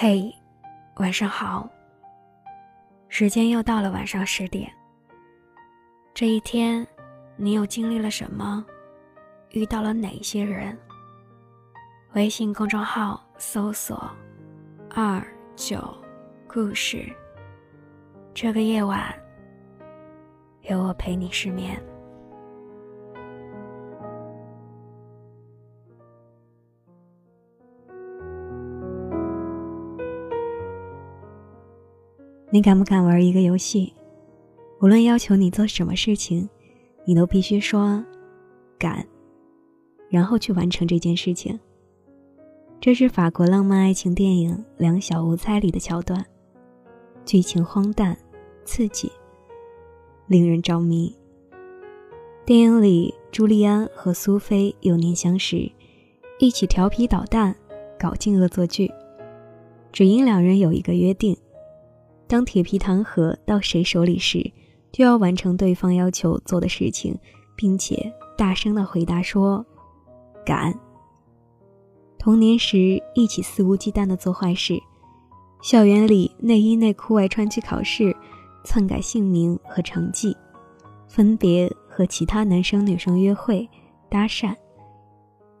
嘿，晚上好。时间又到了晚上十点。这一天，你又经历了什么？遇到了哪些人？微信公众号搜索“二九故事”。这个夜晚，有我陪你失眠。你敢不敢玩一个游戏？无论要求你做什么事情，你都必须说“敢”，然后去完成这件事情。这是法国浪漫爱情电影《两小无猜》里的桥段，剧情荒诞、刺激，令人着迷。电影里，朱利安和苏菲幼年相识，一起调皮捣蛋，搞尽恶作剧，只因两人有一个约定。当铁皮糖盒到谁手里时，就要完成对方要求做的事情，并且大声的回答说：“敢。”童年时一起肆无忌惮的做坏事，校园里内衣内裤外穿去考试，篡改姓名和成绩，分别和其他男生女生约会搭讪，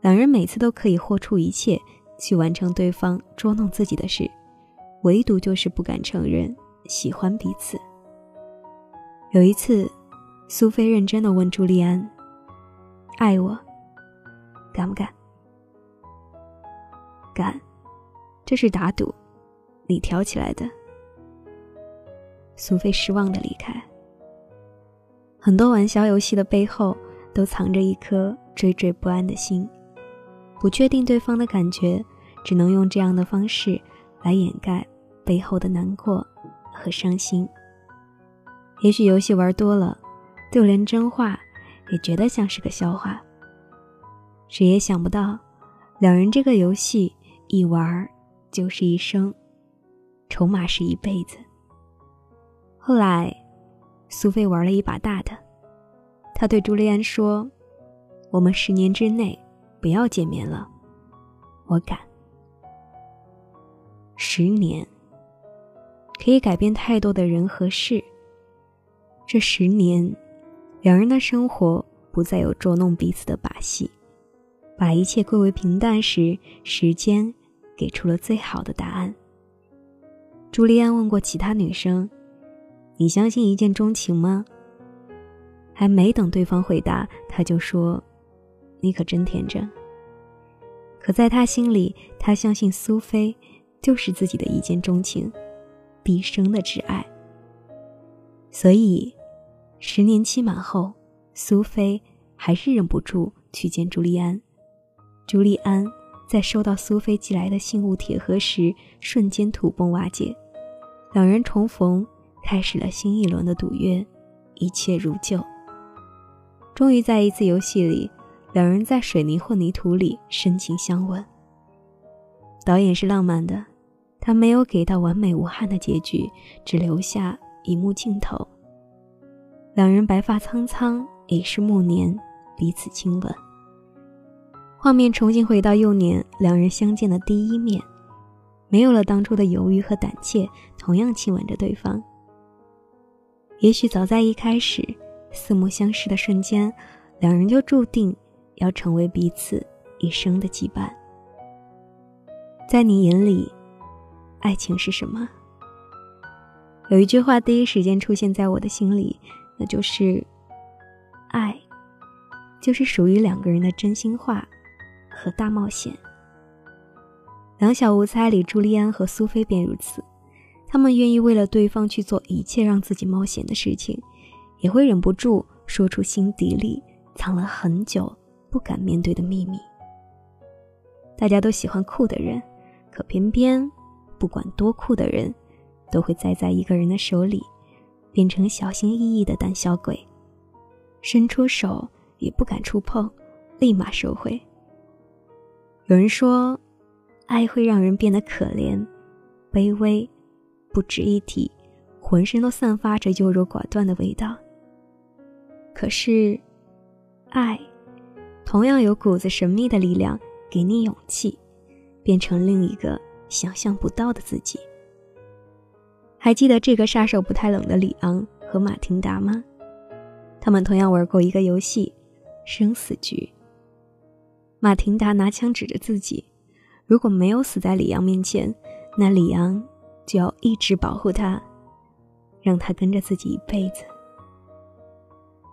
两人每次都可以豁出一切去完成对方捉弄自己的事。唯独就是不敢承认喜欢彼此。有一次，苏菲认真的问朱利安：“爱我，敢不敢？”“敢。”这是打赌，你挑起来的。苏菲失望的离开。很多玩小游戏的背后，都藏着一颗惴惴不安的心，不确定对方的感觉，只能用这样的方式。来掩盖背后的难过和伤心。也许游戏玩多了，就连真话也觉得像是个笑话。谁也想不到，两人这个游戏一玩就是一生，筹码是一辈子。后来，苏菲玩了一把大的，她对朱利安说：“我们十年之内不要见面了，我敢。”十年可以改变太多的人和事。这十年，两人的生活不再有捉弄彼此的把戏，把一切归为平淡时，时间给出了最好的答案。朱莉安问过其他女生：“你相信一见钟情吗？”还没等对方回答，他就说：“你可真天真。”可在他心里，他相信苏菲。就是自己的一见钟情，毕生的挚爱。所以，十年期满后，苏菲还是忍不住去见朱利安。朱利安在收到苏菲寄来的信物铁盒时，瞬间土崩瓦解。两人重逢，开始了新一轮的赌约，一切如旧。终于在一次游戏里，两人在水泥混凝土里深情相吻。导演是浪漫的，他没有给到完美无憾的结局，只留下一幕镜头。两人白发苍苍，已是暮年，彼此亲吻。画面重新回到幼年，两人相见的第一面，没有了当初的犹豫和胆怯，同样亲吻着对方。也许早在一开始，四目相视的瞬间，两人就注定要成为彼此一生的羁绊。在你眼里，爱情是什么？有一句话第一时间出现在我的心里，那就是：爱，就是属于两个人的真心话和大冒险。两小无猜里，朱莉安和苏菲便如此，他们愿意为了对方去做一切让自己冒险的事情，也会忍不住说出心底里藏了很久不敢面对的秘密。大家都喜欢酷的人。可偏偏，不管多酷的人，都会栽在一个人的手里，变成小心翼翼的胆小鬼，伸出手也不敢触碰，立马收回。有人说，爱会让人变得可怜、卑微、不值一提，浑身都散发着优柔寡断的味道。可是，爱，同样有股子神秘的力量，给你勇气。变成另一个想象不到的自己。还记得这个杀手不太冷的里昂和马汀达吗？他们同样玩过一个游戏——生死局。马汀达拿枪指着自己，如果没有死在里昂面前，那里昂就要一直保护他，让他跟着自己一辈子。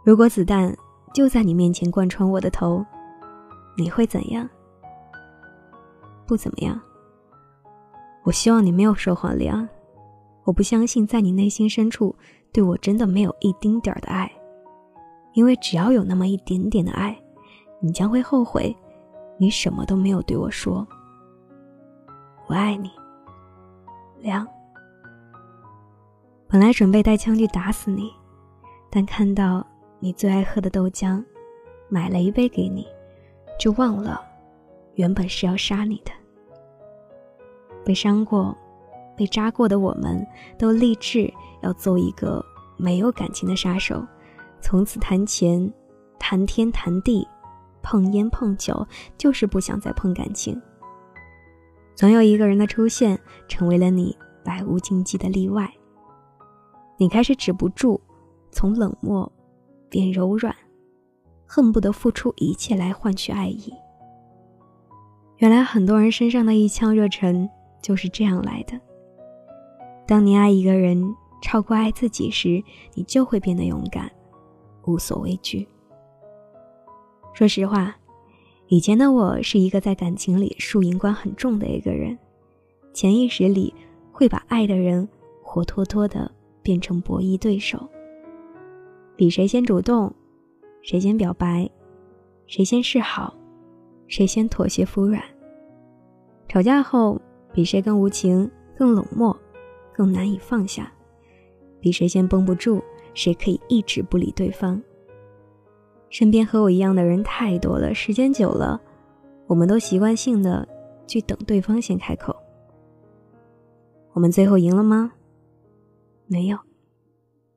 如果子弹就在你面前贯穿我的头，你会怎样？不怎么样。我希望你没有说谎，里昂。我不相信，在你内心深处对我真的没有一丁点儿的爱，因为只要有那么一点点的爱，你将会后悔，你什么都没有对我说。我爱你，梁。本来准备带枪去打死你，但看到你最爱喝的豆浆，买了一杯给你，就忘了，原本是要杀你的。被伤过。被扎过的我们都立志要做一个没有感情的杀手，从此谈钱、谈天、谈地，碰烟碰酒，就是不想再碰感情。总有一个人的出现，成为了你百无禁忌的例外。你开始止不住，从冷漠变柔软，恨不得付出一切来换取爱意。原来很多人身上的一腔热忱就是这样来的。当你爱一个人超过爱自己时，你就会变得勇敢，无所畏惧。说实话，以前的我是一个在感情里输赢观很重的一个人，潜意识里会把爱的人活脱脱的变成博弈对手，比谁先主动，谁先表白，谁先示好，谁先妥协服软。吵架后，比谁更无情，更冷漠。更难以放下，比谁先绷不住，谁可以一直不理对方。身边和我一样的人太多了，时间久了，我们都习惯性的去等对方先开口。我们最后赢了吗？没有，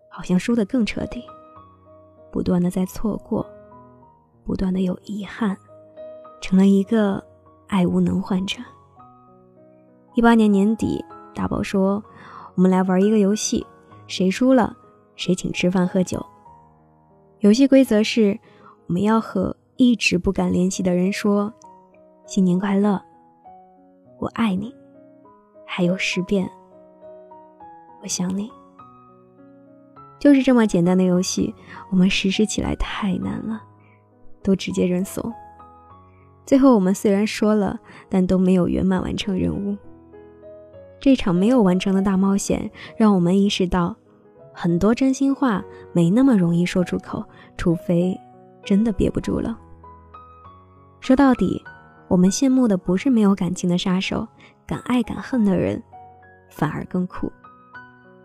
好像输得更彻底。不断的在错过，不断的有遗憾，成了一个爱无能患者。一八年年底，大宝说。我们来玩一个游戏，谁输了，谁请吃饭喝酒。游戏规则是，我们要和一直不敢联系的人说“新年快乐”，“我爱你”，还有十遍“我想你”。就是这么简单的游戏，我们实施起来太难了，都直接认怂。最后我们虽然说了，但都没有圆满完成任务。这场没有完成的大冒险，让我们意识到，很多真心话没那么容易说出口，除非真的憋不住了。说到底，我们羡慕的不是没有感情的杀手，敢爱敢恨的人，反而更酷。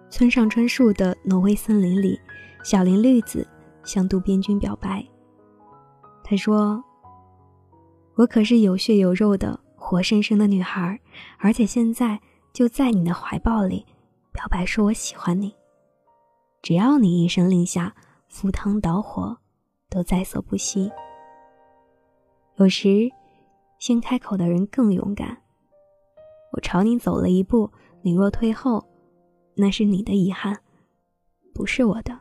村上春树的《挪威森林》里，小林绿子向渡边君表白。他说：“我可是有血有肉的活生生的女孩，而且现在。”就在你的怀抱里，表白说我喜欢你。只要你一声令下，赴汤蹈火都在所不惜。有时，先开口的人更勇敢。我朝你走了一步，你若退后，那是你的遗憾，不是我的。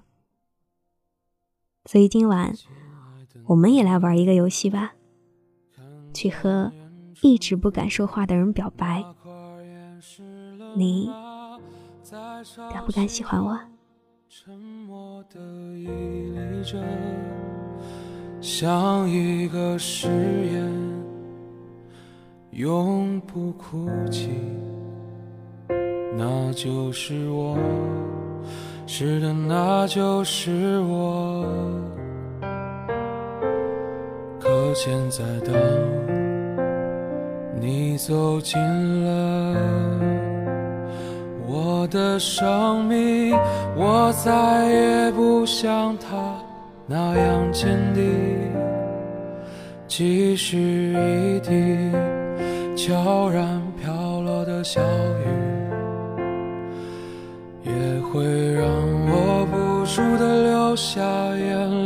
所以今晚，我们也来玩一个游戏吧，去和一直不敢说话的人表白。你敢不敢喜欢我？沉默的屹立着，像一个誓言，永不哭泣。那就是我，是的，那就是我。现在当你走进了。我的生命，我再也不像他那样坚定。即使一滴悄然飘落的小雨，也会让我不住的流下眼泪。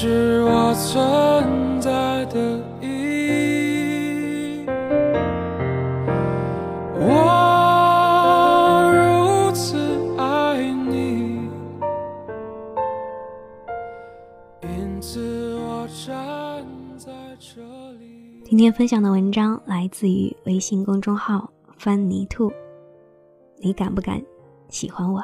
是我存在的意义我如此爱你因此我站在这里今天分享的文章来自于微信公众号翻泥兔你敢不敢？喜欢我？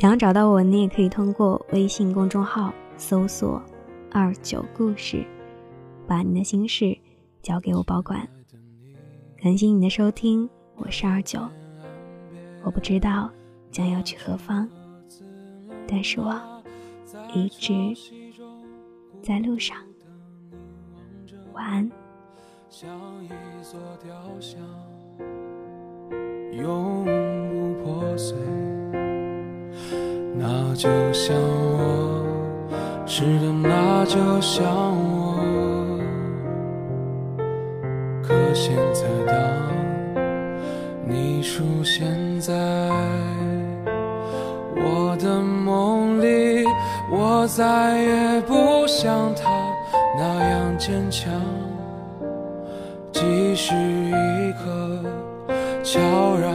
想要找到我你也可以通过微信公众号搜索“二九故事”，把你的心事交给我保管。感谢你的收听，我是二九。我不知道将要去何方，但是我一直在路上。晚安永不破碎那就像是的那就像我可现在当你出现在我的梦里我再也不像他那样坚强，即使一刻悄然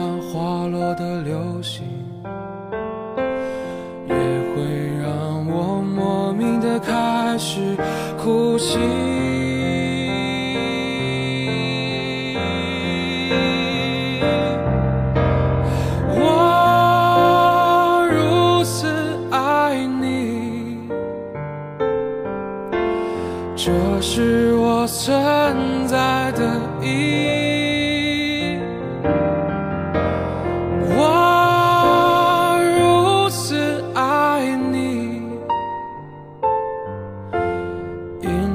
心。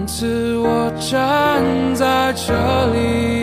因此我站在这里。